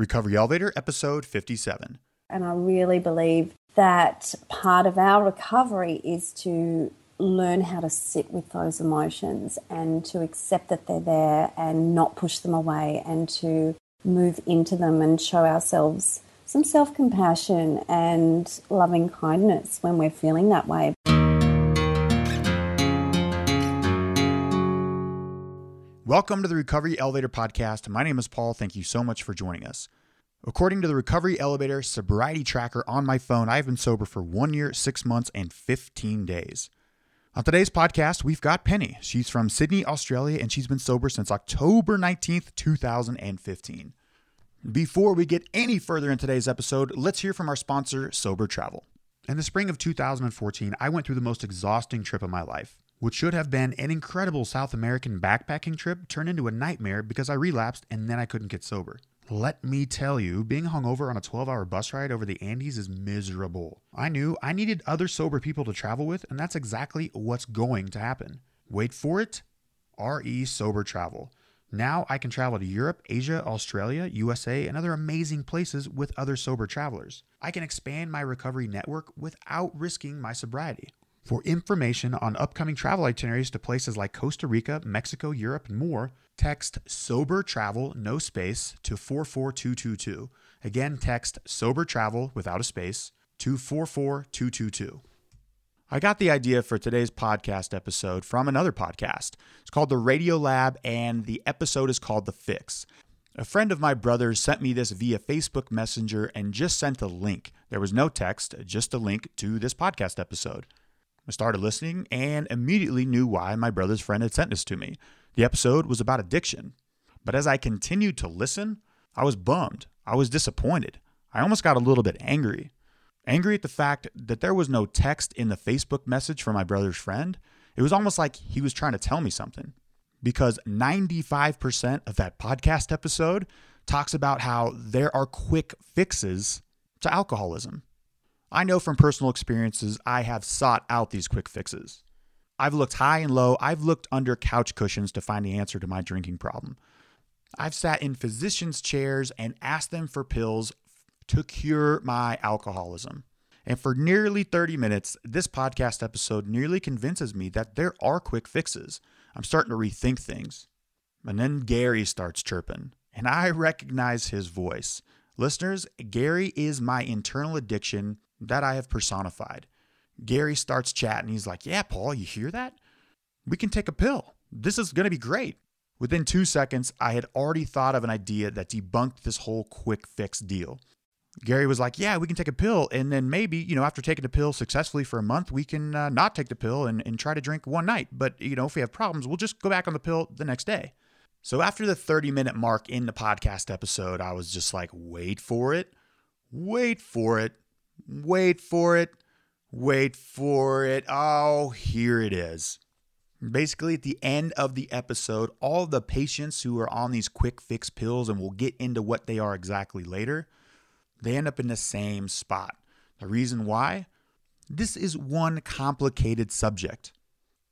Recovery Elevator, episode 57. And I really believe that part of our recovery is to learn how to sit with those emotions and to accept that they're there and not push them away and to move into them and show ourselves some self compassion and loving kindness when we're feeling that way. Welcome to the Recovery Elevator Podcast. My name is Paul. Thank you so much for joining us. According to the Recovery Elevator sobriety tracker on my phone, I have been sober for one year, six months, and 15 days. On today's podcast, we've got Penni. She's from Sydney, Australia, and she's been sober since October 19th, 2015. Before we get any further in today's episode, let's hear from our sponsor, Sober Travel. In the spring of 2014, I went through the most exhausting trip of my life. What should have been an incredible South American backpacking trip turned into a nightmare because I relapsed and then I couldn't get sober. Let me tell you, being hungover on a 12 hour bus ride over the Andes is miserable. I knew I needed other sober people to travel with, and that's exactly what's going to happen. Wait for it RE Sober Travel. Now I can travel to Europe, Asia, Australia, USA, and other amazing places with other sober travelers. I can expand my recovery network without risking my sobriety. For information on upcoming travel itineraries to places like Costa Rica, Mexico, Europe, and more, text sober travel, no space, to 44222. Again, text sober travel without a space to 44222. I got the idea for today's podcast episode from another podcast. It's called The Radio Lab, and the episode is called The Fix. A friend of my brother's sent me this via Facebook Messenger and just sent a link. There was no text, just a link to this podcast episode. I started listening and immediately knew why my brother's friend had sent this to me. The episode was about addiction. But as I continued to listen, I was bummed. I was disappointed. I almost got a little bit angry. Angry at the fact that there was no text in the Facebook message from my brother's friend. It was almost like he was trying to tell me something. Because 95% of that podcast episode talks about how there are quick fixes to alcoholism. I know from personal experiences I have sought out these quick fixes. I've looked high and low, I've looked under couch cushions to find the answer to my drinking problem. I've sat in physicians' chairs and asked them for pills to cure my alcoholism. And for nearly 30 minutes, this podcast episode nearly convinces me that there are quick fixes. I'm starting to rethink things. And then Gary starts chirping, and I recognize his voice. Listeners, Gary is my internal addiction that I have personified. Gary starts chatting. He's like, Yeah, Paul, you hear that? We can take a pill. This is going to be great. Within two seconds, I had already thought of an idea that debunked this whole quick fix deal. Gary was like, Yeah, we can take a pill. And then maybe, you know, after taking the pill successfully for a month, we can uh, not take the pill and, and try to drink one night. But, you know, if we have problems, we'll just go back on the pill the next day. So after the 30 minute mark in the podcast episode, I was just like, Wait for it. Wait for it. Wait for it. Wait for it. Oh, here it is. Basically, at the end of the episode, all the patients who are on these quick fix pills, and we'll get into what they are exactly later, they end up in the same spot. The reason why? This is one complicated subject.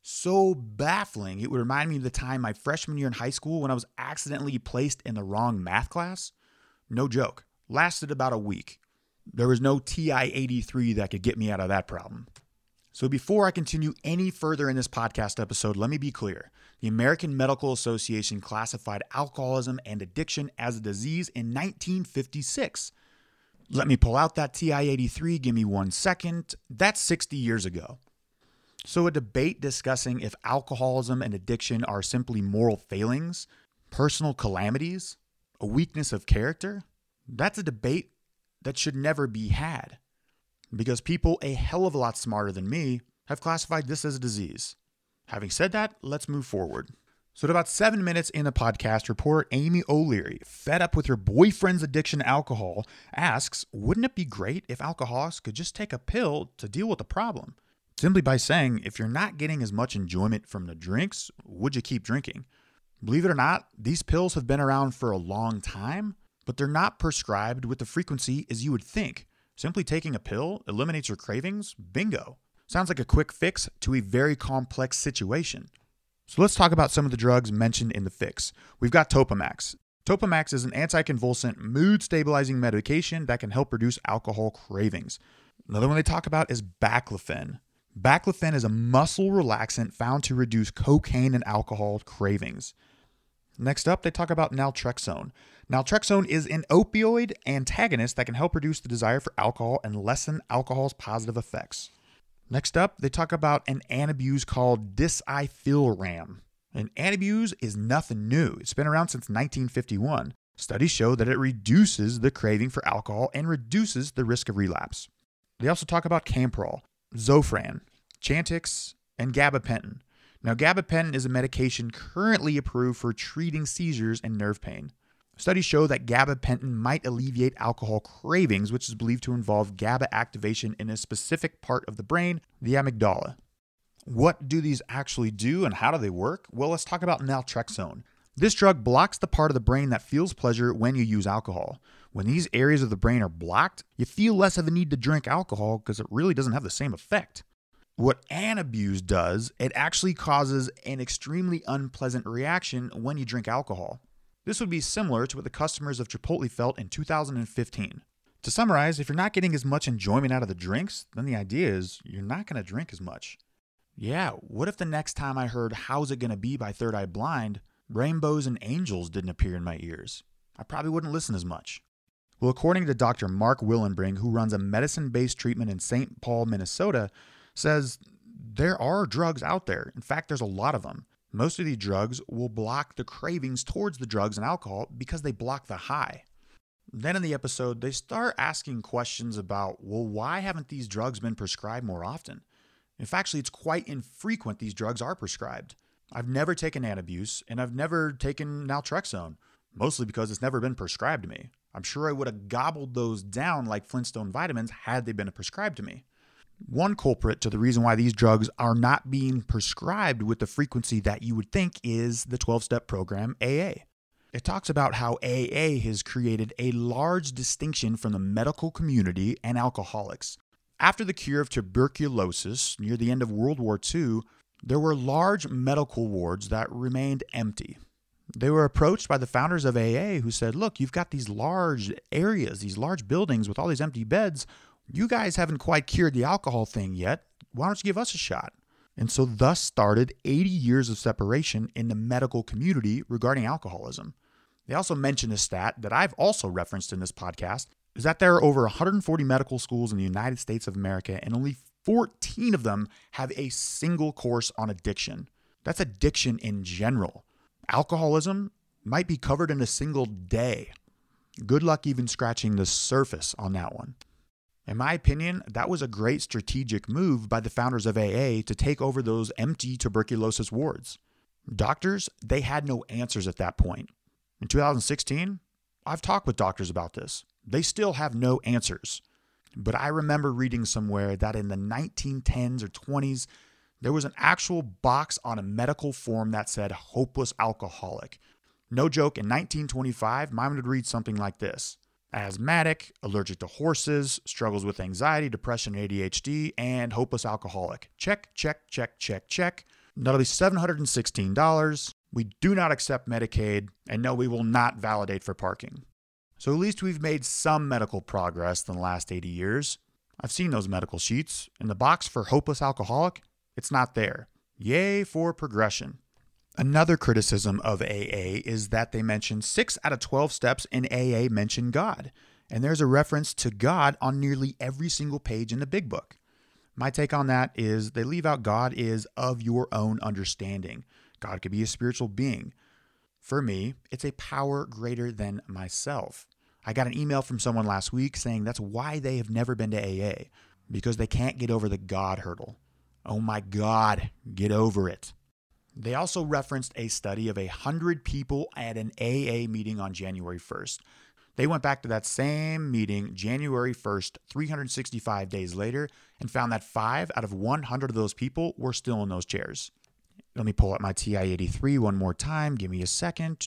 So baffling, it would remind me of the time my freshman year in high school when I was accidentally placed in the wrong math class. No joke. Lasted about a week. There was no TI 83 that could get me out of that problem. So, before I continue any further in this podcast episode, let me be clear. The American Medical Association classified alcoholism and addiction as a disease in 1956. Let me pull out that TI 83. Give me one second. That's 60 years ago. So, a debate discussing if alcoholism and addiction are simply moral failings, personal calamities, a weakness of character, that's a debate that should never be had. Because people a hell of a lot smarter than me have classified this as a disease. Having said that, let's move forward. So, at about seven minutes in the podcast, reporter Amy O'Leary, fed up with her boyfriend's addiction to alcohol, asks Wouldn't it be great if alcoholics could just take a pill to deal with the problem? Simply by saying, If you're not getting as much enjoyment from the drinks, would you keep drinking? Believe it or not, these pills have been around for a long time, but they're not prescribed with the frequency as you would think. Simply taking a pill eliminates your cravings? Bingo. Sounds like a quick fix to a very complex situation. So let's talk about some of the drugs mentioned in the fix. We've got Topamax. Topamax is an anticonvulsant, mood stabilizing medication that can help reduce alcohol cravings. Another one they talk about is baclofen. Baclofen is a muscle relaxant found to reduce cocaine and alcohol cravings. Next up, they talk about naltrexone. Naltrexone is an opioid antagonist that can help reduce the desire for alcohol and lessen alcohol's positive effects. Next up, they talk about an antabuse called disulfiram. And antabuse is nothing new. It's been around since 1951. Studies show that it reduces the craving for alcohol and reduces the risk of relapse. They also talk about Campral, Zofran, Chantix, and gabapentin. Now, gabapentin is a medication currently approved for treating seizures and nerve pain. Studies show that gabapentin might alleviate alcohol cravings, which is believed to involve GABA activation in a specific part of the brain, the amygdala. What do these actually do and how do they work? Well, let's talk about naltrexone. This drug blocks the part of the brain that feels pleasure when you use alcohol. When these areas of the brain are blocked, you feel less of a need to drink alcohol because it really doesn't have the same effect. What antabuse does, it actually causes an extremely unpleasant reaction when you drink alcohol. This would be similar to what the customers of Chipotle felt in 2015. To summarize, if you're not getting as much enjoyment out of the drinks, then the idea is you're not going to drink as much. Yeah, what if the next time I heard How's It Gonna Be by Third Eye Blind, rainbows and angels didn't appear in my ears? I probably wouldn't listen as much. Well, according to Dr. Mark Willenbring, who runs a medicine based treatment in St. Paul, Minnesota, says there are drugs out there. In fact, there's a lot of them. Most of these drugs will block the cravings towards the drugs and alcohol because they block the high. Then in the episode, they start asking questions about, well, why haven't these drugs been prescribed more often? If actually it's quite infrequent these drugs are prescribed. I've never taken antabuse and I've never taken naltrexone, mostly because it's never been prescribed to me. I'm sure I would have gobbled those down like Flintstone vitamins had they been prescribed to me. One culprit to the reason why these drugs are not being prescribed with the frequency that you would think is the 12 step program AA. It talks about how AA has created a large distinction from the medical community and alcoholics. After the cure of tuberculosis near the end of World War II, there were large medical wards that remained empty. They were approached by the founders of AA who said, Look, you've got these large areas, these large buildings with all these empty beds. You guys haven't quite cured the alcohol thing yet. Why don't you give us a shot? And so, thus started 80 years of separation in the medical community regarding alcoholism. They also mentioned a stat that I've also referenced in this podcast is that there are over 140 medical schools in the United States of America, and only 14 of them have a single course on addiction. That's addiction in general. Alcoholism might be covered in a single day. Good luck even scratching the surface on that one. In my opinion, that was a great strategic move by the founders of AA to take over those empty tuberculosis wards. Doctors, they had no answers at that point. In 2016, I've talked with doctors about this. They still have no answers. But I remember reading somewhere that in the 1910s or 20s, there was an actual box on a medical form that said hopeless alcoholic. No joke, in 1925, mine would read something like this asthmatic, allergic to horses, struggles with anxiety, depression, ADHD, and hopeless alcoholic. Check, check, check, check, check. That'll be $716. We do not accept Medicaid, and no, we will not validate for parking. So at least we've made some medical progress in the last 80 years. I've seen those medical sheets. In the box for hopeless alcoholic, it's not there. Yay for progression. Another criticism of AA is that they mention 6 out of 12 steps in AA mention God, and there's a reference to God on nearly every single page in the big book. My take on that is they leave out God is of your own understanding. God could be a spiritual being. For me, it's a power greater than myself. I got an email from someone last week saying that's why they have never been to AA, because they can't get over the God hurdle. Oh my God, get over it. They also referenced a study of a 100 people at an AA meeting on January 1st. They went back to that same meeting January 1st, 365 days later, and found that five out of 100 of those people were still in those chairs. Let me pull up my TI 83 one more time. Give me a second.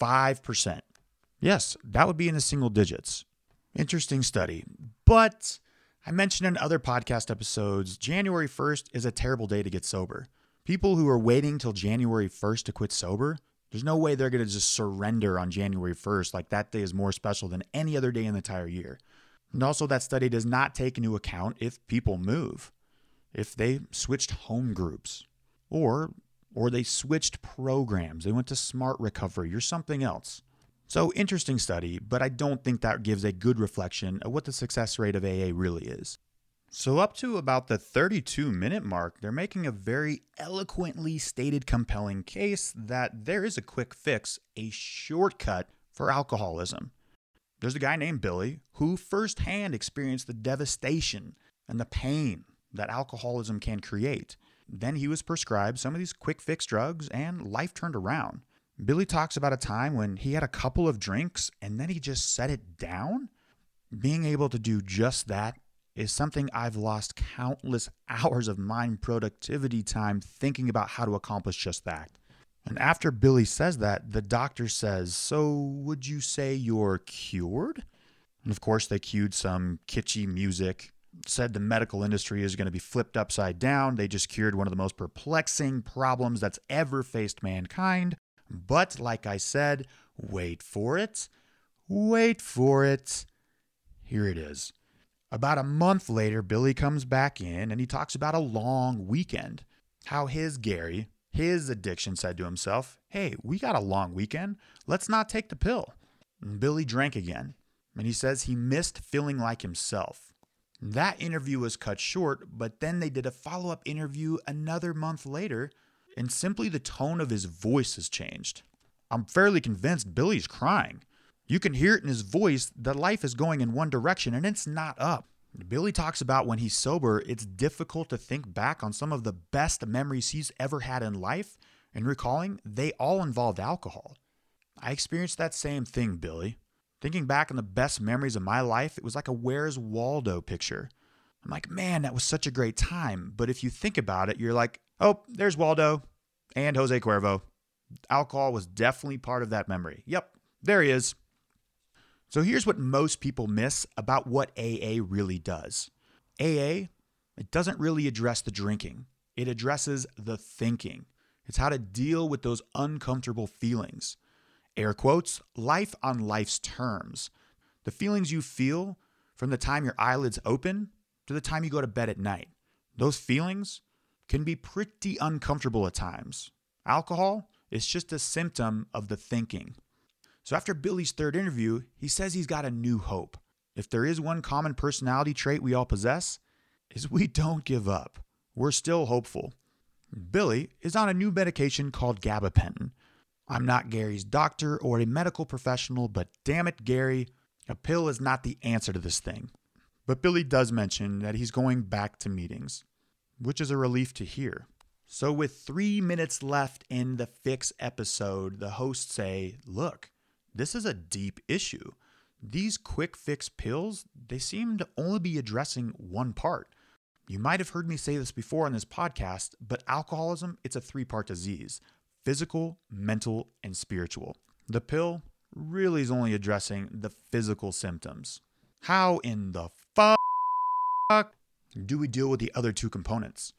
5%. Yes, that would be in the single digits. Interesting study. But I mentioned in other podcast episodes, January 1st is a terrible day to get sober. People who are waiting till January 1st to quit sober, There's no way they're going to just surrender on January 1st. Like that day is more special than any other day in the entire year. And also, that study does not take into account if people move, if they switched home groups, or or they switched programs. They went to smart recovery or something else. So, interesting study, but I don't think that gives a good reflection of what the success rate of AA really is. So, up to about the 32 minute mark, they're making a very eloquently stated, compelling case that there is a quick fix, a shortcut for alcoholism. There's a guy named Billy who firsthand experienced the devastation and the pain that alcoholism can create. Then he was prescribed some of these quick fix drugs and life turned around. Billy talks about a time when he had a couple of drinks and then he just set it down. Being able to do just that is something I've lost countless hours of mind productivity time thinking about how to accomplish just that. And after Billy says that, the doctor says, So would you say you're cured? And of course, they cued some kitschy music, said the medical industry is going to be flipped upside down. They just cured one of the most perplexing problems that's ever faced mankind. But like I said, wait for it. Wait for it. Here it is. About a month later, Billy comes back in and he talks about a long weekend. How his Gary, his addiction, said to himself, Hey, we got a long weekend. Let's not take the pill. And Billy drank again, and he says he missed feeling like himself. That interview was cut short, but then they did a follow up interview another month later and simply the tone of his voice has changed. I'm fairly convinced Billy's crying. You can hear it in his voice that life is going in one direction and it's not up. Billy talks about when he's sober, it's difficult to think back on some of the best memories he's ever had in life, and recalling they all involved alcohol. I experienced that same thing, Billy. Thinking back on the best memories of my life, it was like a Where's Waldo picture. I'm like, man, that was such a great time. But if you think about it, you're like, oh, there's Waldo and Jose Cuervo. Alcohol was definitely part of that memory. Yep, there he is. So here's what most people miss about what AA really does AA, it doesn't really address the drinking, it addresses the thinking. It's how to deal with those uncomfortable feelings. Air quotes, life on life's terms. The feelings you feel from the time your eyelids open to the time you go to bed at night. Those feelings can be pretty uncomfortable at times. Alcohol is just a symptom of the thinking. So after Billy's third interview, he says he's got a new hope. If there is one common personality trait we all possess, is we don't give up. We're still hopeful. Billy is on a new medication called gabapentin. I'm not Gary's doctor or a medical professional, but damn it, Gary, a pill is not the answer to this thing. But Billy does mention that he's going back to meetings, which is a relief to hear. So, with three minutes left in the fix episode, the hosts say, Look, this is a deep issue. These quick fix pills, they seem to only be addressing one part. You might have heard me say this before on this podcast, but alcoholism, it's a three-part disease: physical, mental, and spiritual. The pill really is only addressing the physical symptoms. How in the fuck do we deal with the other two components?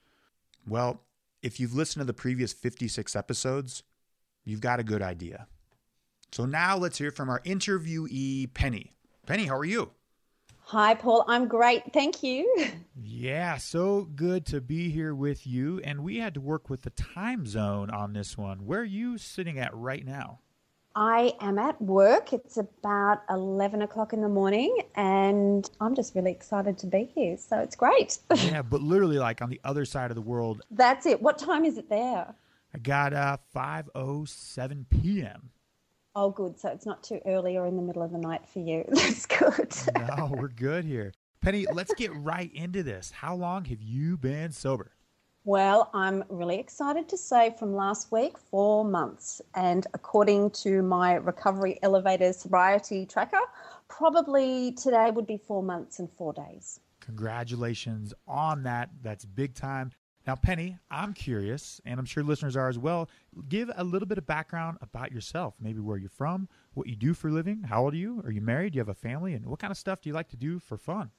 Well, if you've listened to the previous 56 episodes, you've got a good idea. So now let's hear from our interviewee, Penni. Penni, how are you? Hi, Paul. I'm great. Thank you. Yeah, so good to be here with you. And we had to work with the time zone on this one. Where are you sitting at right now? I am at work. It's about 11 o'clock in the morning, and I'm just really excited to be here. So it's great. yeah, but literally, like on the other side of the world. That's it. What time is it there? I got uh, 5.07 p.m. Oh, good. So it's not too early or in the middle of the night for you. That's good. no, we're good here. Penni, let's get right into this. How long have you been sober? Well, I'm really excited to say from last week, four months. And according to my Recovery Elevator sobriety tracker, probably today would be four months and four days. Congratulations on that. That's big time. Now, Penni, I'm curious, and I'm sure listeners are as well. Give a little bit of background about yourself, maybe where you're from, what you do for a living, how old are you? Are you married? Do you have a family? And what kind of stuff do you like to do for fun?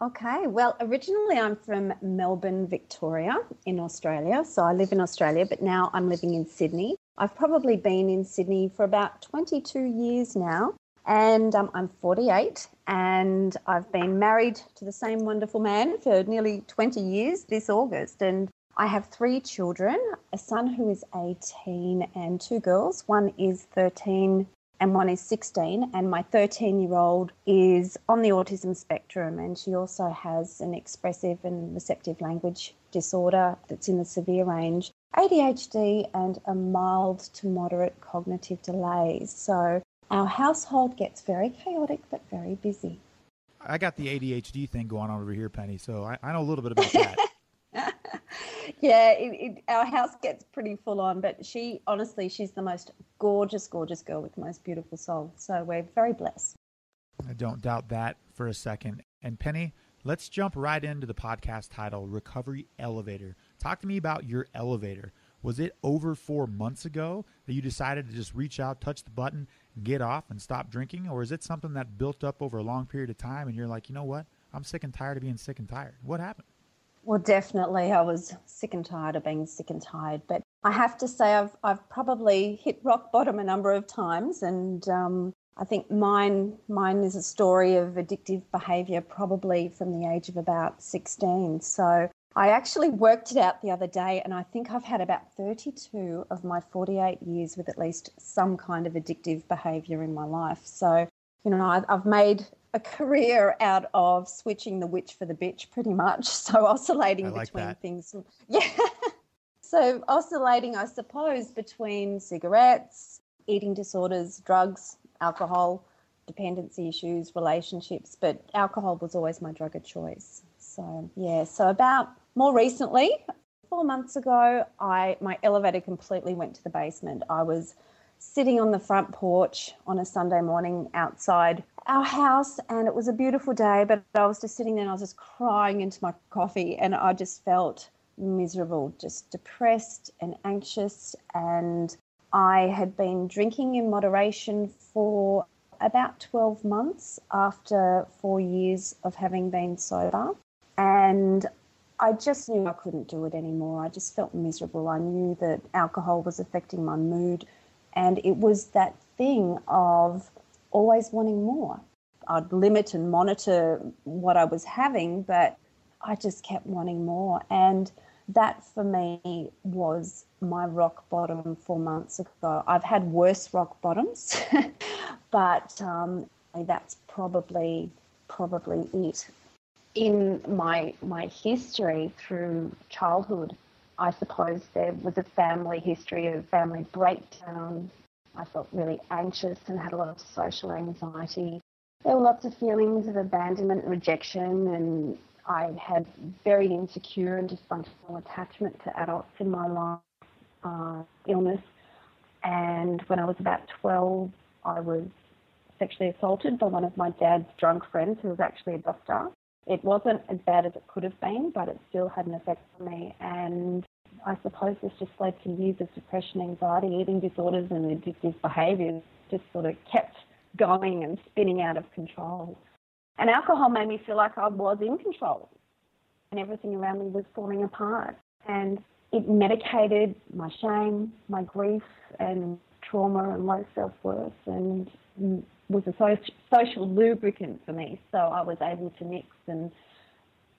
Okay, well, originally I'm from Melbourne, Victoria, in Australia. So I live in Australia, but now I'm living in Sydney. I've probably been in Sydney for about 22 years now, and um, I'm 48, and I've been married to the same wonderful man for nearly 20 years this August. And I have three children a son who is 18 and two girls. One is 13 and one is 16. And my 13 year old is on the autism spectrum, and she also has an expressive and receptive language disorder that's in the severe range. ADHD and a mild to moderate cognitive delays. So our household gets very chaotic but very busy. I got the ADHD thing going on over here, Penni, so I, I know a little bit about that. yeah, it, it, our house gets pretty full on, but she, honestly, she's the most gorgeous, gorgeous girl with the most beautiful soul. So we're very blessed. I don't doubt that for a second. And Penni, let's jump right into the podcast title Recovery Elevator. Talk to me about your elevator. Was it over four months ago that you decided to just reach out, touch the button, get off, and stop drinking? Or is it something that built up over a long period of time and you're like, you know what? I'm sick and tired of being sick and tired. What happened? Well, definitely, I was sick and tired of being sick and tired. But I have to say, I've I've probably hit rock bottom a number of times, and um, I think mine mine is a story of addictive behaviour, probably from the age of about sixteen. So I actually worked it out the other day, and I think I've had about 32 of my 48 years with at least some kind of addictive behaviour in my life. So, you know, I've made a career out of switching the witch for the bitch, pretty much. So, oscillating like between that. things. Yeah. so, oscillating, I suppose, between cigarettes, eating disorders, drugs, alcohol, dependency issues, relationships, but alcohol was always my drug of choice. So, yeah, so about more recently, four months ago, I my elevator completely went to the basement. I was sitting on the front porch on a Sunday morning outside our house, and it was a beautiful day. But I was just sitting there, and I was just crying into my coffee, and I just felt miserable, just depressed and anxious. And I had been drinking in moderation for about 12 months after four years of having been sober. And I just knew I couldn't do it anymore. I just felt miserable. I knew that alcohol was affecting my mood. And it was that thing of always wanting more. I'd limit and monitor what I was having, but I just kept wanting more. And that for me was my rock bottom four months ago. I've had worse rock bottoms, but um, that's probably probably it in my my history through childhood, I suppose there was a family history of family breakdowns. I felt really anxious and had a lot of social anxiety. There were lots of feelings of abandonment and rejection, and I had very insecure and dysfunctional attachment to adults in my life, uh, illness. And when I was about 12, I was sexually assaulted by one of my dad's drunk friends who was actually a doctor. It wasn't as bad as it could have been, but it still had an effect on me. And I suppose this just led to years of depression, anxiety, eating disorders, and addictive behaviours. Just sort of kept going and spinning out of control. And alcohol made me feel like I was in control, and everything around me was falling apart. And it medicated my shame, my grief, and trauma and low self worth, and was a social lubricant for me. So I was able to mix and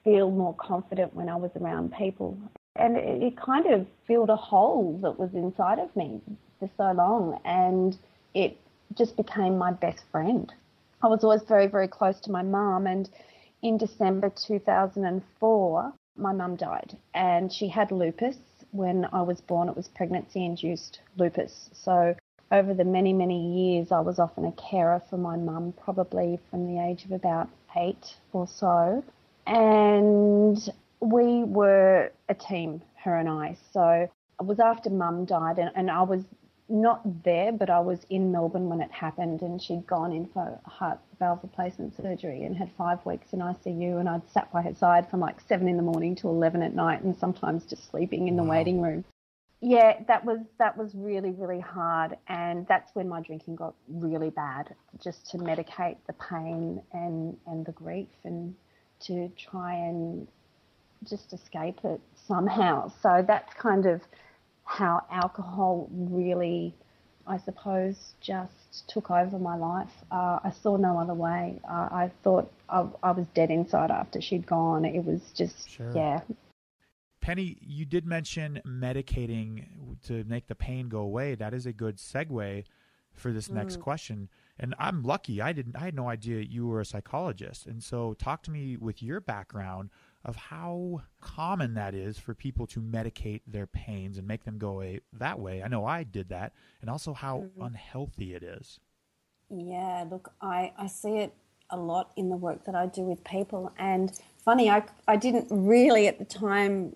feel more confident when I was around people. And it, kind of filled a hole that was inside of me for so long. And it just became my best friend. I was always very, very close to my mum. And in December 2004, my mum died. And she had lupus. When I was born, it was pregnancy induced lupus. So over the many, many years, I was often a carer for my mum, probably from the age of about eight or so. And we were a team, her and I. So it was after mum died, and, and I was not there, but I was in Melbourne when it happened, and she'd gone in for heart valve replacement surgery and had five weeks in ICU, and I'd sat by her side from like seven in the morning to eleven at night, and sometimes just sleeping in the Wow. waiting room yeah, that was that was really really hard, and that's when my drinking got really bad. Just to medicate the pain and and the grief, and to try and just escape it somehow. So that's kind of how alcohol really, I suppose, just took over my life. Uh, I saw no other way. Uh, I thought I, I, was dead inside after she'd gone. It was just, sure. yeah. Penni, you did mention medicating to make the pain go away. That is a good segue for this next mm. question. And I'm lucky. I didn't. I had no idea you were a psychologist. And so, talk to me with your background of how common that is for people to medicate their pains and make them go away that way. I know I did that, and also how mm-hmm. unhealthy it is. Yeah, look, I, I see it a lot in the work that I do with people. And funny, I, I didn't really at the time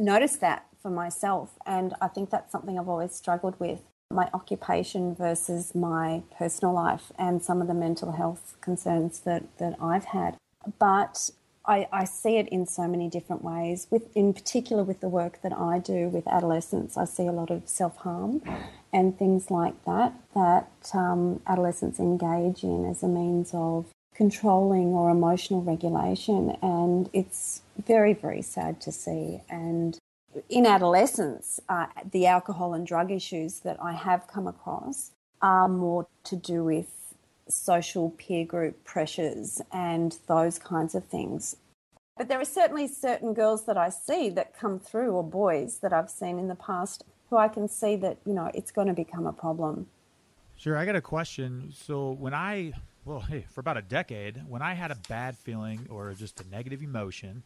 notice that for myself. And I think that's something I've always struggled with my occupation versus my personal life and some of the mental health concerns that, that I've had. But I, I, see it in so many different ways. With, in particular, with the work that I do with adolescents, I see a lot of self harm and things like that that um, adolescents engage in as a means of controlling or emotional regulation, and it's very, very sad to see. And in adolescence, uh, the alcohol and drug issues that I have come across are more to do with social peer group pressures and those kinds of things. But there are certainly certain girls that I see that come through, or boys that I've seen in the past, who I can see that, you know, it's going to become a problem. Sure. I got a question. So when I, well, hey, for about a decade, when I had a bad feeling or just a negative emotion,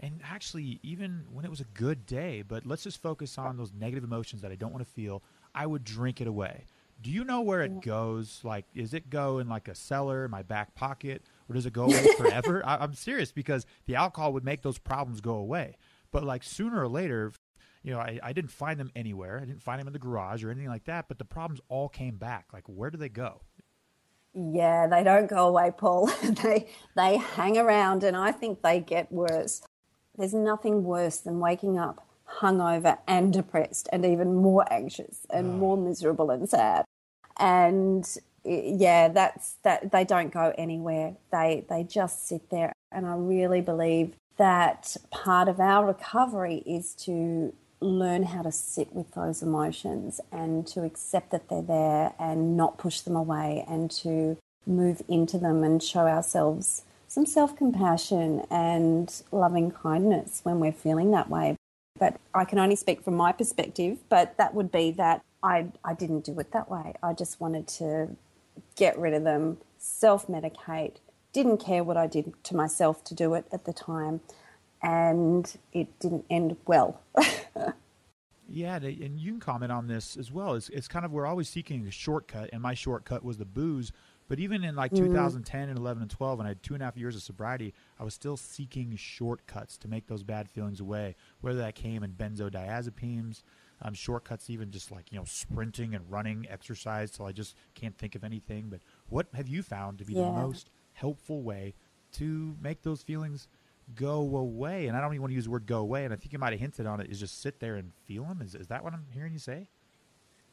and actually even when it was a good day but let's just focus on those negative emotions that i don't want to feel i would drink it away. Do you know where it goes? Like is it go in like a cellar in my back pocket or does it go away forever? I, i'm serious because the alcohol would make those problems go away. But like sooner or later you know I, I didn't find them anywhere. I didn't find them in the garage or anything like that but the problems all came back. Like where do they go yeah, they don't go away, Paul. they they hang around and I think they get worse. There's nothing worse than waking up hungover and depressed and even more anxious and oh. more miserable and sad. And yeah, that's that they don't go anywhere. They they just sit there and I really believe that part of our recovery is to learn how to sit with those emotions and to accept that they're there and not push them away and to move into them and show ourselves some self compassion and loving kindness when we're feeling that way. But I can only speak from my perspective, but that would be that I, I didn't do it that way. I just wanted to get rid of them, self medicate, didn't care what I did to myself to do it at the time, and it didn't end well. yeah, and you can comment on this as well. It's, it's kind of we're always seeking a shortcut, and my shortcut was the booze but even in like mm-hmm. 2010 and 11 and 12, when I had two and a half years of sobriety, I was still seeking shortcuts to make those bad feelings away. Whether that came in benzodiazepines, um, shortcuts, even just like you know sprinting and running, exercise, till I just can't think of anything. But what have you found to be yeah. the most helpful way to make those feelings go away? And I don't even want to use the word "go away." And I think you might have hinted on it. Is just sit there and feel them. Is is that what I'm hearing you say?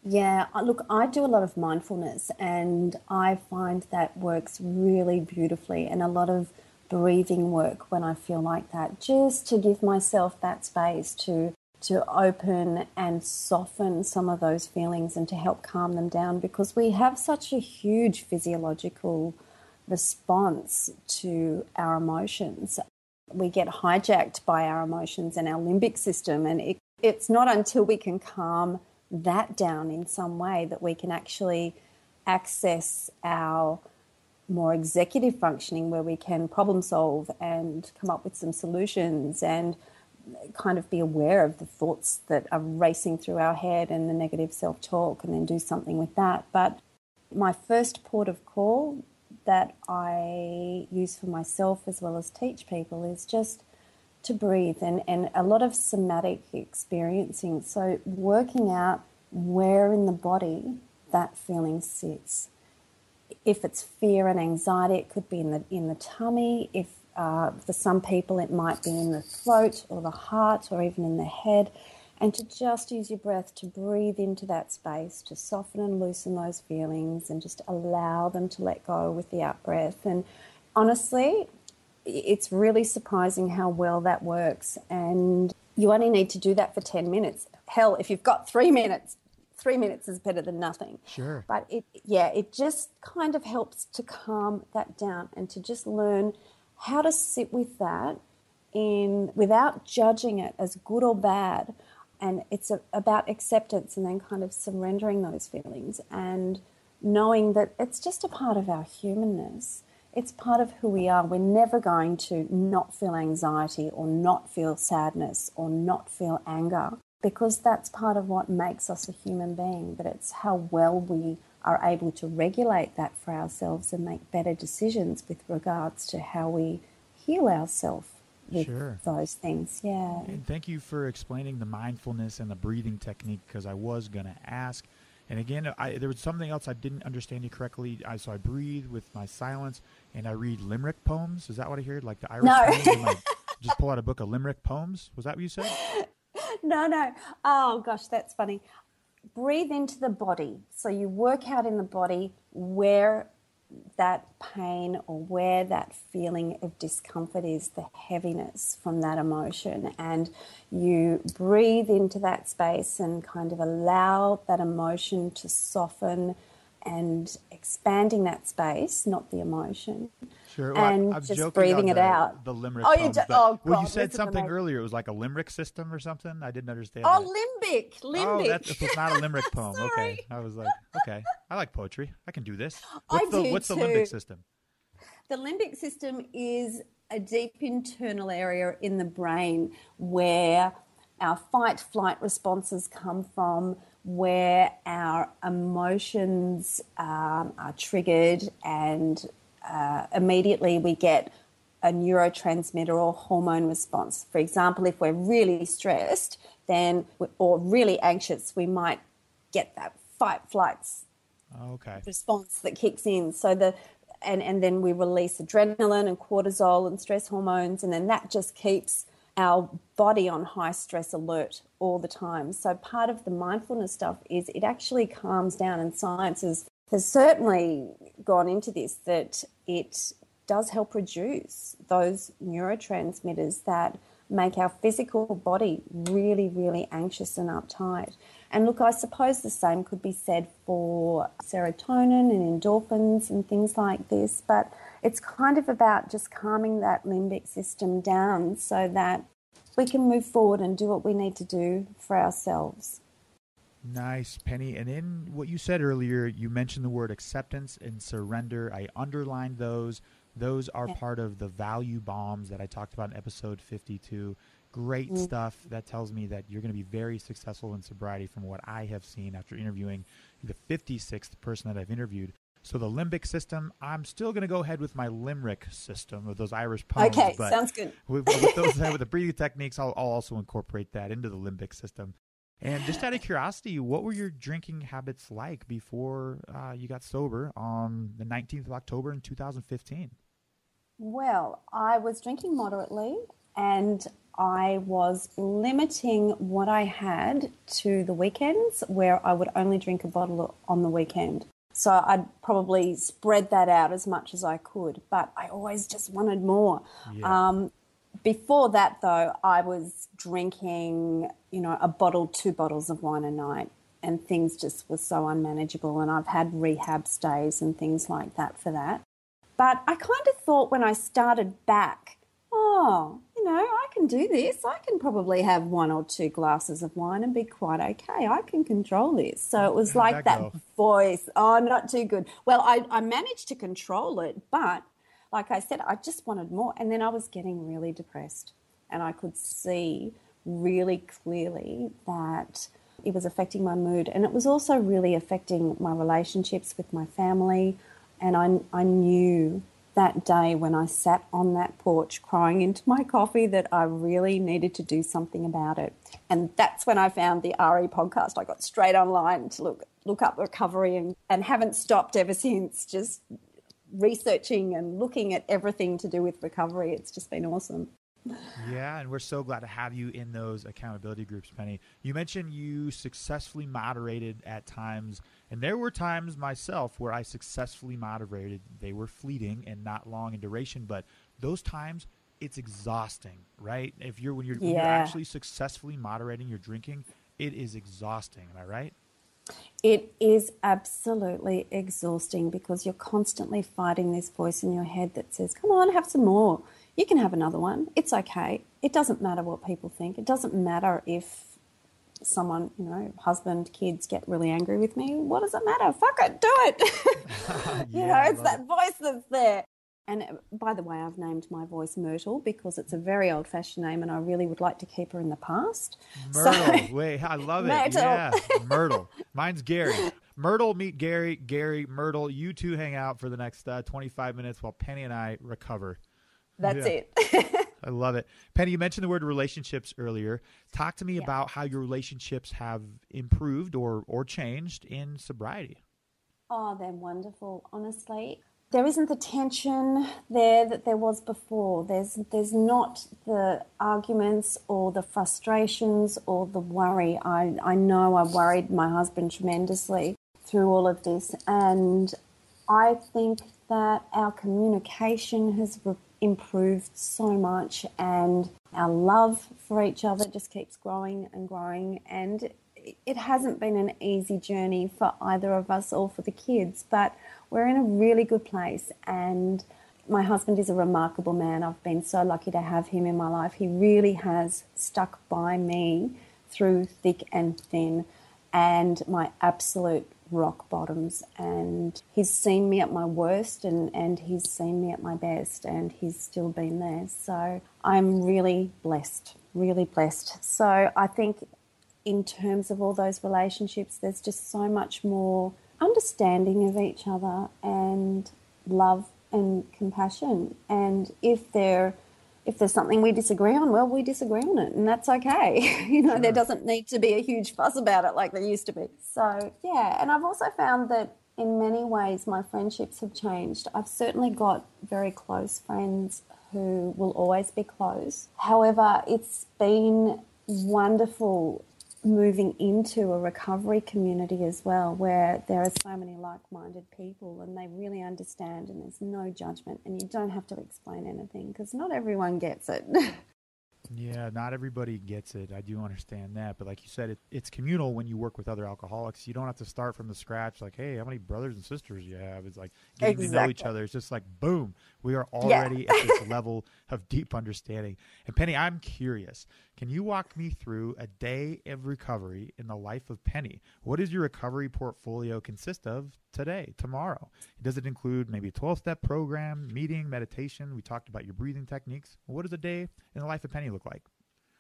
Yeah, uh, look, I do a lot of mindfulness and I find that works really beautifully and a lot of breathing work when I feel like that, just to give myself that space to to open and soften some of those feelings and to help calm them down because we have such a huge physiological response to our emotions. We get hijacked by our emotions and our limbic system and it, it's not until we can calm that down in some way that we can actually access our more executive functioning where we can problem solve and come up with some solutions and kind of be aware of the thoughts that are racing through our head and the negative self talk and then do something with that. But my first port of call that I use for myself as well as teach people is just to breathe and, and a lot of somatic experiencing. So, working out where in the body that feeling sits. If it's fear and anxiety, it could be in the, in the tummy. If uh, for some people, it might be in the throat or the heart or even in the head. And to just use your breath to breathe into that space, to soften and loosen those feelings and just allow them to let go with the out breath. And honestly, it's really surprising how well that works. And you only need to do that for 10 minutes. hell, if you've got three minutes, three minutes is better than nothing. Sure. But it, yeah, it just kind of helps to calm that down and to just learn how to sit with that in without judging it as good or bad. And it's a, about acceptance and then kind of surrendering those feelings and knowing that it's just a part of our humanness. It's part of who we are. We're never going to not feel anxiety or not feel sadness or not feel anger because that's part of what makes us a human being. But it's how well we are able to regulate that for ourselves and make better decisions with regards to how we heal ourselves with Sure. those things. Yeah. And thank you for explaining the mindfulness and the breathing technique because I was going to ask. And again, I, there was something else I didn't understand you correctly. I, so I breathe with my silence and I read limerick poems. Is that what I heard? Like the Irish No. poems? like, just pull out a book of limerick poems. Was that what you said? No, no. Oh, gosh, that's funny. Breathe into the body. So you work out in the body where that pain or where that feeling of discomfort is, the heaviness from that emotion. And you breathe into that space and kind of allow that emotion to soften and expanding that space, not the emotion. Sure. Well, I- and I'm just joking breathing it the, out. The limerick Oh, you poems. but- oh, well, you said something earlier. It was like a limerick system or something. I didn't understand. Oh, that. limbic, Oh, limbic. that's it's not a limerick poem. Okay, I was like, okay, I like poetry. I can do this. I What's the do What's the limbic system? The limbic system is a deep internal area in the brain where our fight flight responses come from, where our emotions um, are triggered, and uh, immediately we get a neurotransmitter or hormone response. For example, if we're really stressed, then or really anxious, we might get that fight flights okay. response that kicks in. So the and, and then we release adrenaline and cortisol and stress hormones, and then that just keeps our body on high stress alert all the time. So part of the mindfulness stuff is it actually calms down, and science has, has certainly gone into this that it does help reduce those neurotransmitters that make our physical body really, really anxious and uptight. And look, I suppose the same could be said for serotonin and endorphins and things like this, but it's kind of about just calming that limbic system down so that we can move forward and do what we need to do for ourselves. Nice, Penni. And in what you said earlier, you mentioned the word acceptance and surrender. I underlined those. Those are part of the value bombs that I talked about in episode 52. Great Mm. stuff. That tells me that you're going to be very successful in sobriety from what I have seen after interviewing the 56th person that I've interviewed. So the limbic system, I'm still going to go ahead with my limerick system of those Irish poems. okay, but sounds good. with, with those with the breathing techniques, I'll, I'll also incorporate that into the limbic system. And just out of curiosity, what were your drinking habits like before uh, you got sober on the 19th of October in 2015? Well, I was drinking moderately and I was limiting what I had to the weekends where I would only drink a bottle on the weekend. So I'd probably spread that out as much as I could, but I always just wanted more. Yeah. Um, before that, though, I was drinking, you know, a bottle, two bottles of wine a night, and things just were so unmanageable. And I've had rehab stays and things like that for that. But I kind of thought when I started back, oh, you know, I can do this. I can probably have one or two glasses of wine and be quite okay. I can control this. So it was How'd like that that voice. Oh, not too good. Well, I, I managed to control it, but like I said, I just wanted more. And then I was getting really depressed. And I could see really clearly that it was affecting my mood. And it was also really affecting my relationships with my family. And I, I knew that day when I sat on that porch crying into my coffee that I really needed to do something about it. And that's when I found the RE podcast. I got straight online to look look up recovery and, and haven't stopped ever since, just researching and looking at everything to do with recovery. It's just been awesome. Yeah, and we're so glad to have you in those accountability groups, Penni. You mentioned you successfully moderated at times, and there were times myself where I successfully moderated. They were fleeting and not long in duration, but those times it's exhausting, right? If you're when you're, when you're actually successfully moderating your drinking, it is exhausting. Am I right? It is absolutely exhausting because you're constantly fighting this voice in your head that says, Come on, have some more. You can have another one. It's okay. It doesn't matter what people think. It doesn't matter if someone, you know, husband, kids get really angry with me. What does it matter? Fuck it, do it. you know, it's that it. voice that's there. And uh, by the way, I've named my voice Myrtle because it's a very old fashioned name and I really would like to keep her in the past. Myrtle. So, Wait, I love it. Myrtle. Yeah, Myrtle. Mine's Gary. Myrtle, meet Gary. Gary, Myrtle. You two hang out for the next uh, 25 minutes while Penni and I recover. That's yeah. it. I love it. Penni, you mentioned the word relationships earlier. Talk to me yeah. about how your relationships have improved or, or changed in sobriety. Oh, they're wonderful. Honestly, there isn't the tension there that there was before. There's there's not the arguments or the frustrations or the worry. I, I know I worried my husband tremendously through all of this, and I think that our communication has re- improved so much, and our love for each other just keeps growing and growing. And it hasn't been an easy journey for either of us or for the kids, but we're in a really good place. And my husband is a remarkable man. I've been so lucky to have him in my life. He really has stuck by me through thick and thin and my absolute rock bottoms. And he's seen me at my worst and, and he's seen me at my best, and he's still been there. So I'm really blessed, really blessed. So I think in terms of all those relationships, there's just so much more understanding of each other and love and compassion. And if there if there's something we disagree on, well, we disagree on it, and that's okay. you know, sure. there doesn't need to be a huge fuss about it like there used to be. So yeah, and I've also found that in many ways my friendships have changed. I've certainly got very close friends who will always be close. However, it's been wonderful moving into a recovery community as well, where there are so many like minded people and they really understand and there's no judgment and you don't have to explain anything because not everyone gets it. Yeah, not everybody gets it. I do understand that, but like you said, it, it's communal when you work with other alcoholics. You don't have to start from the scratch. Like, hey, how many brothers and sisters you have? It's like getting exactly. to know each other. It's just like boom, we are already yeah. at this level of deep understanding. And Penni, I'm curious. Can you walk me through a day of recovery in the life of Penni? What does your recovery portfolio consist of today, tomorrow? Does it include maybe a 12 step program, meeting, meditation? We talked about your breathing techniques. What does a day in the life of Penni look like?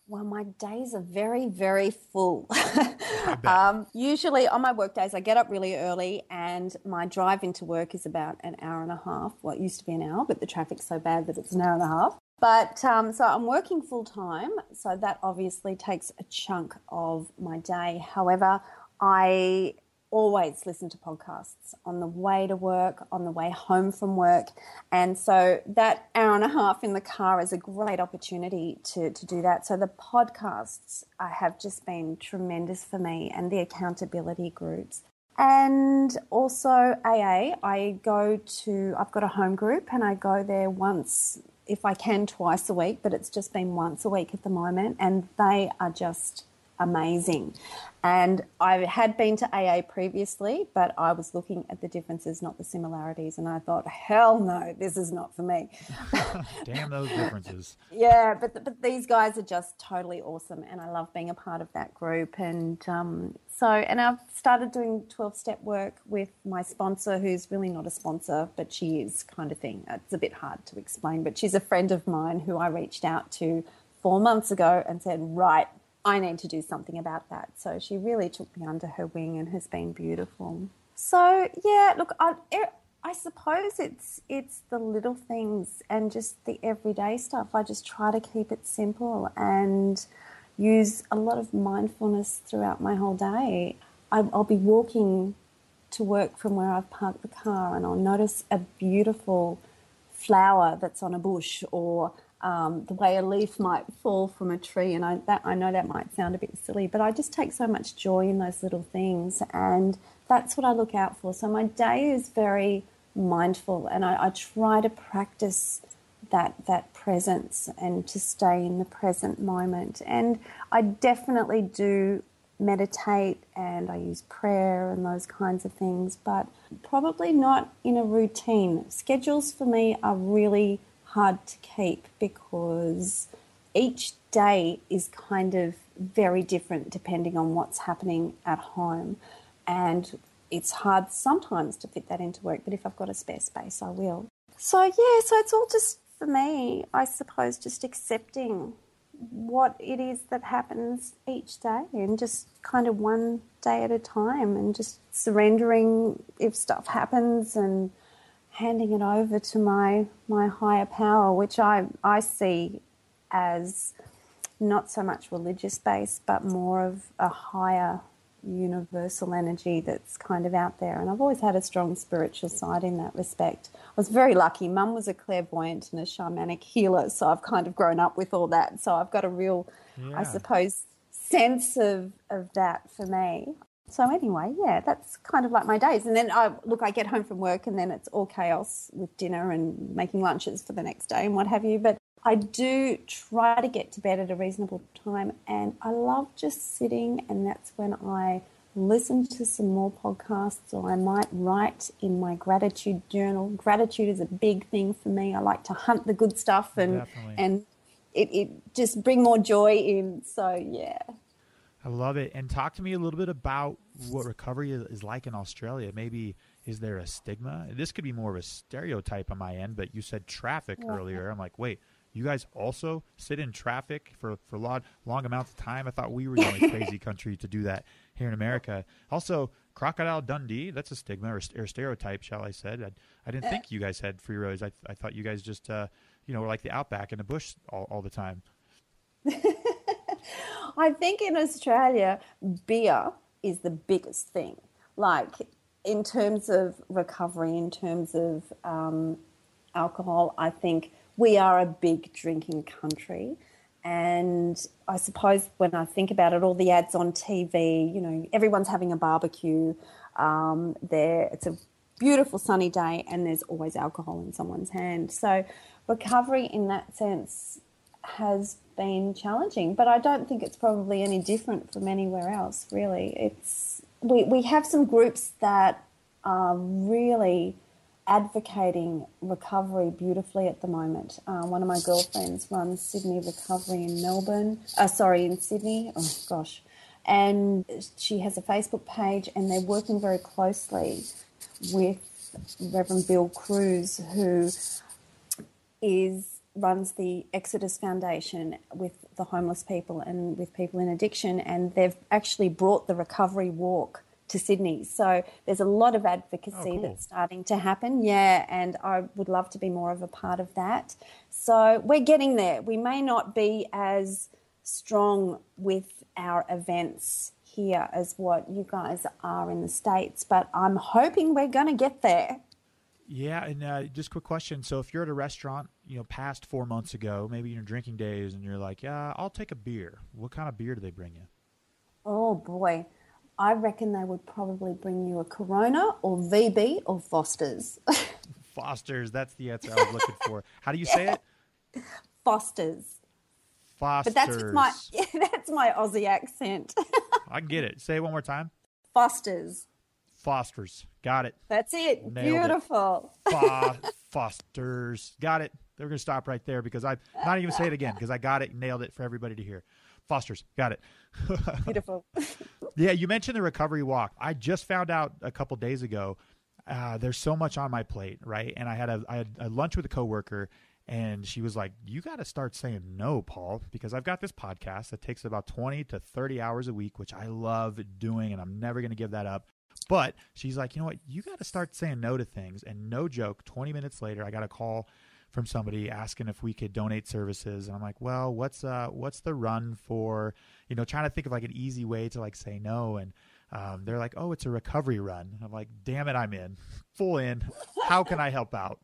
Well, my days are very, very full. um, usually on my work days, I get up really early and my drive into work is about an hour and a half. Well, it used to be an hour, but the traffic's so bad that it's an hour and a half. But um, so I'm working full time, so that obviously takes a chunk of my day. However, I always listen to podcasts on the way to work, on the way home from work. And so that hour and a half in the car is a great opportunity to, to do that. So the podcasts uh, have just been tremendous for me and the accountability groups. And also AA, I go to, I've got a home group and I go there once, if I can, twice a week, but it's just been once a week at the moment. And they are just amazing. And I had been to AA previously, but I was looking at the differences, not the similarities. And I thought, hell no, this is not for me. Damn those differences. yeah, but, but these guys are just totally awesome. And I love being a part of that group. And um, so, and I've started doing 12 step work with my sponsor, who's really not a sponsor, but she is kind of thing. It's a bit hard to explain, but she's a friend of mine who I reached out to four months ago and said, right, I need to do something about that. So she really took me under her wing and has been beautiful. So yeah, look, I, I suppose it's it's the little things and just the everyday stuff. I just try to keep it simple and use a lot of mindfulness throughout my whole day. I, I'll be walking to work from where I've parked the car and I'll notice a beautiful flower that's on a bush or um, the way a leaf might fall from a tree. And I, that, I know that might sound a bit silly, but I just take so much joy in those little things. And that's what I look out for. So my day is very mindful and I, I try to practice that that presence and to stay in the present moment. And I definitely do meditate and I use prayer and those kinds of things, but probably not in a routine. Schedules for me are really hard to keep because each day is kind of very different depending on what's happening at home. And it's hard sometimes to fit that into work, but if I've got a spare space, I will. So, yeah, so it's all just for me, I suppose, just accepting what it is that happens each day and just kind of one day at a time and just surrendering if stuff happens and handing it over to my my higher power which I I see as not so much religious based but more of a higher universal energy that's kind of out there and I've always had a strong spiritual side in that respect I was very lucky. Mum was a clairvoyant and a shamanic healer, so I've kind of grown up with all that. So I've got a real, yeah. I suppose, sense of, of that for me. So anyway, yeah, that's kind of like my days. And then I look, I get home from work, and then it's all chaos with dinner and making lunches for the next day and what have you. But I do try to get to bed at a reasonable time, and I love just sitting, and that's when I listen to some more podcasts or I might write in my gratitude journal. Gratitude is a big thing for me. I like to hunt the good stuff and Definitely. and it, it just bring more joy in. So yeah. I love it. And talk to me a little bit about what recovery is like in Australia. Maybe is there a stigma? This could be more of a stereotype on my end, but you said traffic yeah. earlier. I'm like, wait, you guys also sit in traffic for for long long amounts of time. I thought we were the only crazy country to do that here in America. Also, Crocodile Dundee, that's a stigma or, or stereotype, shall I said. I, I didn't think you guys had free roads. I, I thought you guys just, uh, you know, were like the outback in the bush all, all the time. I think in Australia, beer is the biggest thing. Like, in terms of recovery, in terms of um, alcohol, I think we are a big drinking country. And I suppose when I think about it, all the ads on TV, you know, everyone's having a barbecue. Um, there, it's a beautiful sunny day, and there's always alcohol in someone's hand. So, recovery in that sense has been challenging, but I don't think it's probably any different from anywhere else. Really, it's we we have some groups that are really advocating recovery beautifully at the moment. Uh, one of my girlfriends runs Sydney Recovery in Melbourne, uh, sorry, in Sydney. Oh gosh. And she has a Facebook page, and they're working very closely with Reverend Bill Crews, who is runs the Exodus Foundation with the homeless people and with people in addiction, and they've actually brought the recovery walk to Sydney. So there's a lot of advocacy oh, cool. that's starting to happen. Yeah, and I would love to be more of a part of that. So we're getting there. We may not be as strong with our events here as what you guys are in the States, but I'm hoping we're going to get there. Yeah, and uh, just quick question. So, if you're at a restaurant, you know, past four months ago, maybe in your drinking days, and you're like, "Yeah, I'll take a beer." What kind of beer do they bring you? Oh boy, I reckon they would probably bring you a Corona or VB or Foster's. Foster's, that's the answer I was looking for. How do you say it? Foster's. Foster's. But that's my that's my Aussie accent. I get it. Say it one more time. Foster's. Foster's. Got it. That's it. Nailed Beautiful. It. Fo- Foster's. Got it. They're going to stop right there because I'm not even say it again because I got it, nailed it for everybody to hear. Foster's. Got it. Beautiful. yeah, you mentioned the recovery walk. I just found out a couple days ago. Uh, there's so much on my plate, right? And I had a I had a lunch with a coworker, and she was like, "You got to start saying no, Paul, because I've got this podcast that takes about 20 to 30 hours a week, which I love doing, and I'm never going to give that up." But she's like, "You know what? You got to start saying no to things." And no joke, 20 minutes later, I got a call from somebody asking if we could donate services and I'm like, "Well, what's uh what's the run for, you know, trying to think of like an easy way to like say no and um, they're like, "Oh, it's a recovery run." I'm like, "Damn it, I'm in. Full in. How can I help out?"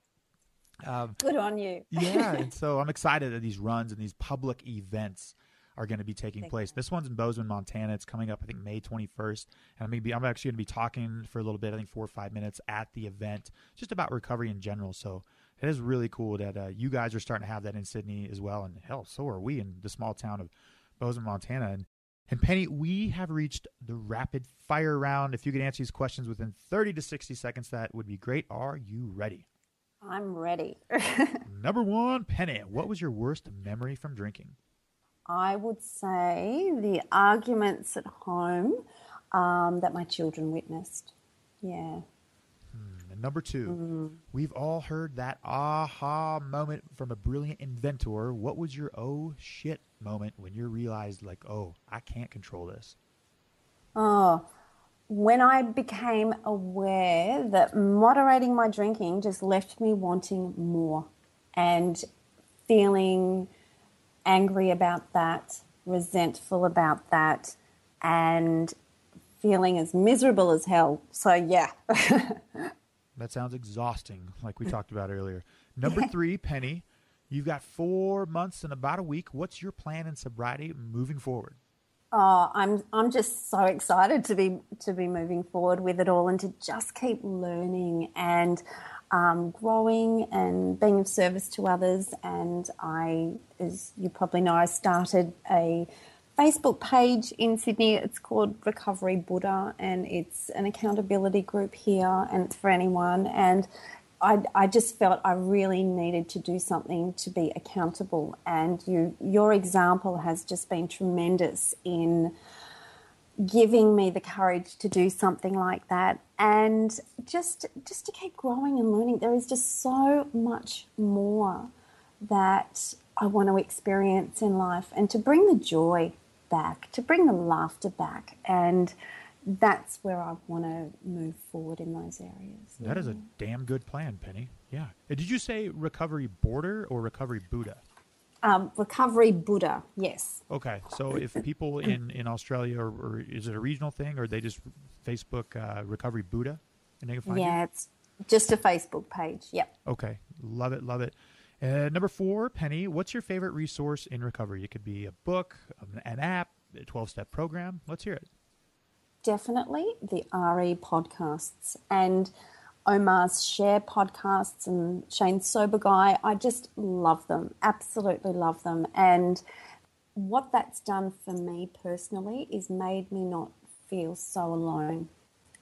Um, Good on you. yeah, and so I'm excited that these runs and these public events are going to be taking Thank place. You. This one's in Bozeman, Montana. It's coming up, I think, May 21st. And I'm, be, I'm actually going to be talking for a little bit, I think four or five minutes at the event, just about recovery in general. So it is really cool that uh, you guys are starting to have that in Sydney as well. And hell, so are we in the small town of Bozeman, Montana. And And Penni, we have reached the rapid fire round. If you could answer these questions within 30 to 60 seconds, that would be great. Are you ready? I'm ready. Number one, Penni, what was your worst memory from drinking? I would say the arguments at home um, that my children witnessed. Yeah. Hmm. And number 2 mm. we've all heard that aha moment from a brilliant inventor. What was your oh shit moment when you realized, like, oh, I can't control this? Oh, when I became aware that moderating my drinking just left me wanting more and feeling angry about that, resentful about that, and feeling as miserable as hell. So, yeah. that sounds exhausting, like we talked about earlier. Number three, Penni, you've got four months and about a week. What's your plan in sobriety moving forward? Oh, I'm I'm just so excited to be to be moving forward with it all and to just keep learning and um, growing and being of service to others. And I, as you probably know, I started a Facebook page in Sydney. It's called Recovery Buddha, and it's an accountability group here, and it's for anyone. And I, I just felt I really needed to do something to be accountable. And you, your example has just been tremendous in giving me the courage to do something like that and just just to keep growing and learning there is just so much more that I want to experience in life and to bring the joy back to bring the laughter back and that's where I want to move forward in those areas. That is a damn good plan, Penni. Yeah. Did you say recovery border or recovery Buddha? Um, recovery Buddha, yes. Okay, so if people in, in Australia, or, or is it a regional thing, or they just Facebook uh, Recovery Buddha, and they can find it? yeah, you? it's just a Facebook page. Yep. Okay, love it, love it. Uh, number four, Penni, what's your favorite resource in recovery? It could be a book, an app, a twelve step program. Let's hear it definitely the RE podcasts and Omar's Share podcasts and Shane Sober Guy. I just love them, absolutely love them. And what that's done for me personally is made me not feel so alone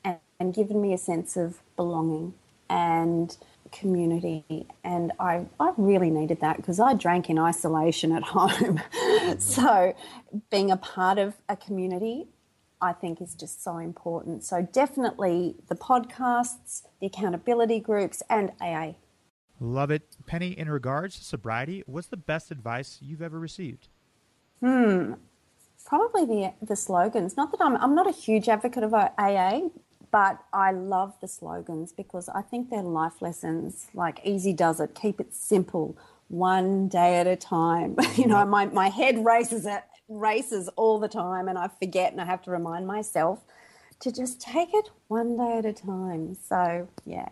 and, and given me a sense of belonging and community and I, I really needed that because I drank in isolation at home. so being a part of a community I think is just so important. So definitely the podcasts, the accountability groups, and AA. Love it. Penni, in regards to sobriety, what's the best advice you've ever received? Hmm. Probably the the slogans. Not that I'm I'm not a huge advocate of AA, but I love the slogans because I think they're life lessons. Like easy does it, keep it simple, one day at a time. you know, my, my head races at races all the time and I forget and I have to remind myself to just take it one day at a time. So, yeah.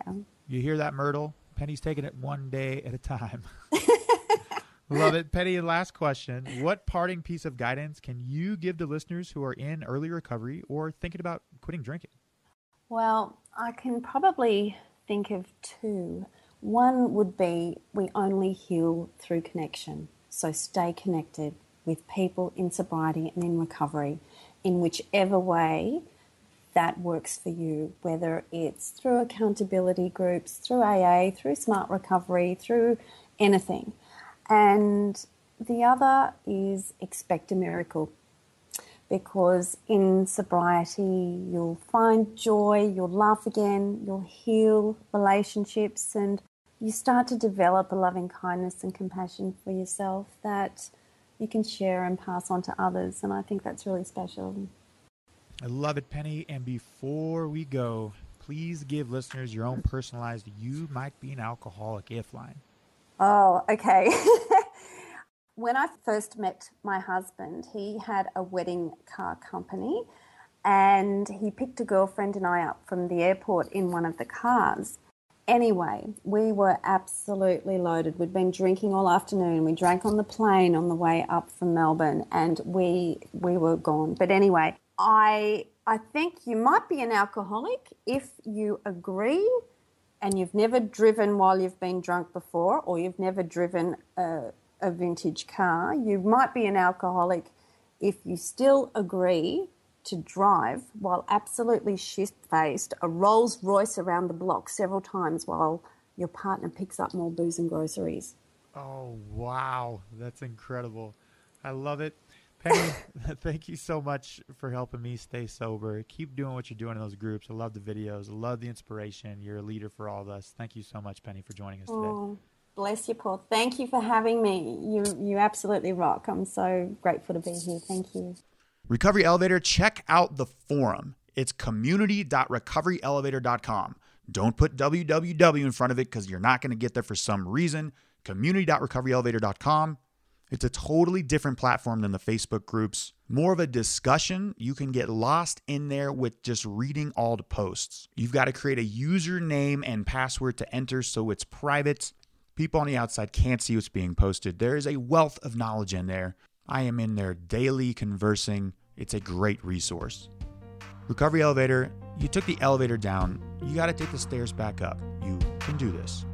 You hear that, Myrtle? Penni's taking it one day at a time. Love it. Penni, last question. What parting piece of guidance can you give to listeners who are in early recovery or thinking about quitting drinking? Well, I can probably think of two. One would be we only heal through connection. So stay connected with people in sobriety and in recovery in whichever way that works for you, whether it's through accountability groups, through AA, through smart recovery, through anything. And the other is expect a miracle because in sobriety you'll find joy, you'll laugh again, you'll heal relationships, and you start to develop a loving kindness and compassion for yourself that you can share and pass on to others. And I think that's really special. I love it, Penni. And before we go, please give listeners your own personalized "You might be an alcoholic" if line. Oh, okay. when I first met my husband, he had a wedding car company and he picked a girlfriend and I up from the airport in one of the cars. Anyway, we were absolutely loaded. We'd been drinking all afternoon. We drank on the plane on the way up from Melbourne and we we were gone. But anyway, I I think you might be an alcoholic if you agree and you've never driven while you've been drunk before or you've never driven a, a vintage car. You might be an alcoholic if you still agree to drive while absolutely shit faced a Rolls Royce around the block several times while your partner picks up more booze and groceries. Oh, wow. That's incredible. I love it. Penni, thank you so much for helping me stay sober. Keep doing what you're doing in those groups. I love the videos. I love the inspiration. You're a leader for all of us. Thank you so much, Penni, for joining us today. Oh, bless you, Paul. Thank you for having me. You you absolutely rock. I'm so grateful to be here. Thank you. Recovery Elevator, check out the forum. It's community.recoveryelevator.com. Don't put www in front of it because you're not going to get there for some reason. Community.recoveryelevator.com. It's a totally different platform than the Facebook groups. More of a discussion. You can get lost in there with just reading all the posts. You've got to create a username and password to enter so it's private. People on the outside can't see what's being posted. There is a wealth of knowledge in there. I am in there daily conversing. It's a great resource. Recovery Elevator, you took the elevator down, you got to take the stairs back up. You can do this.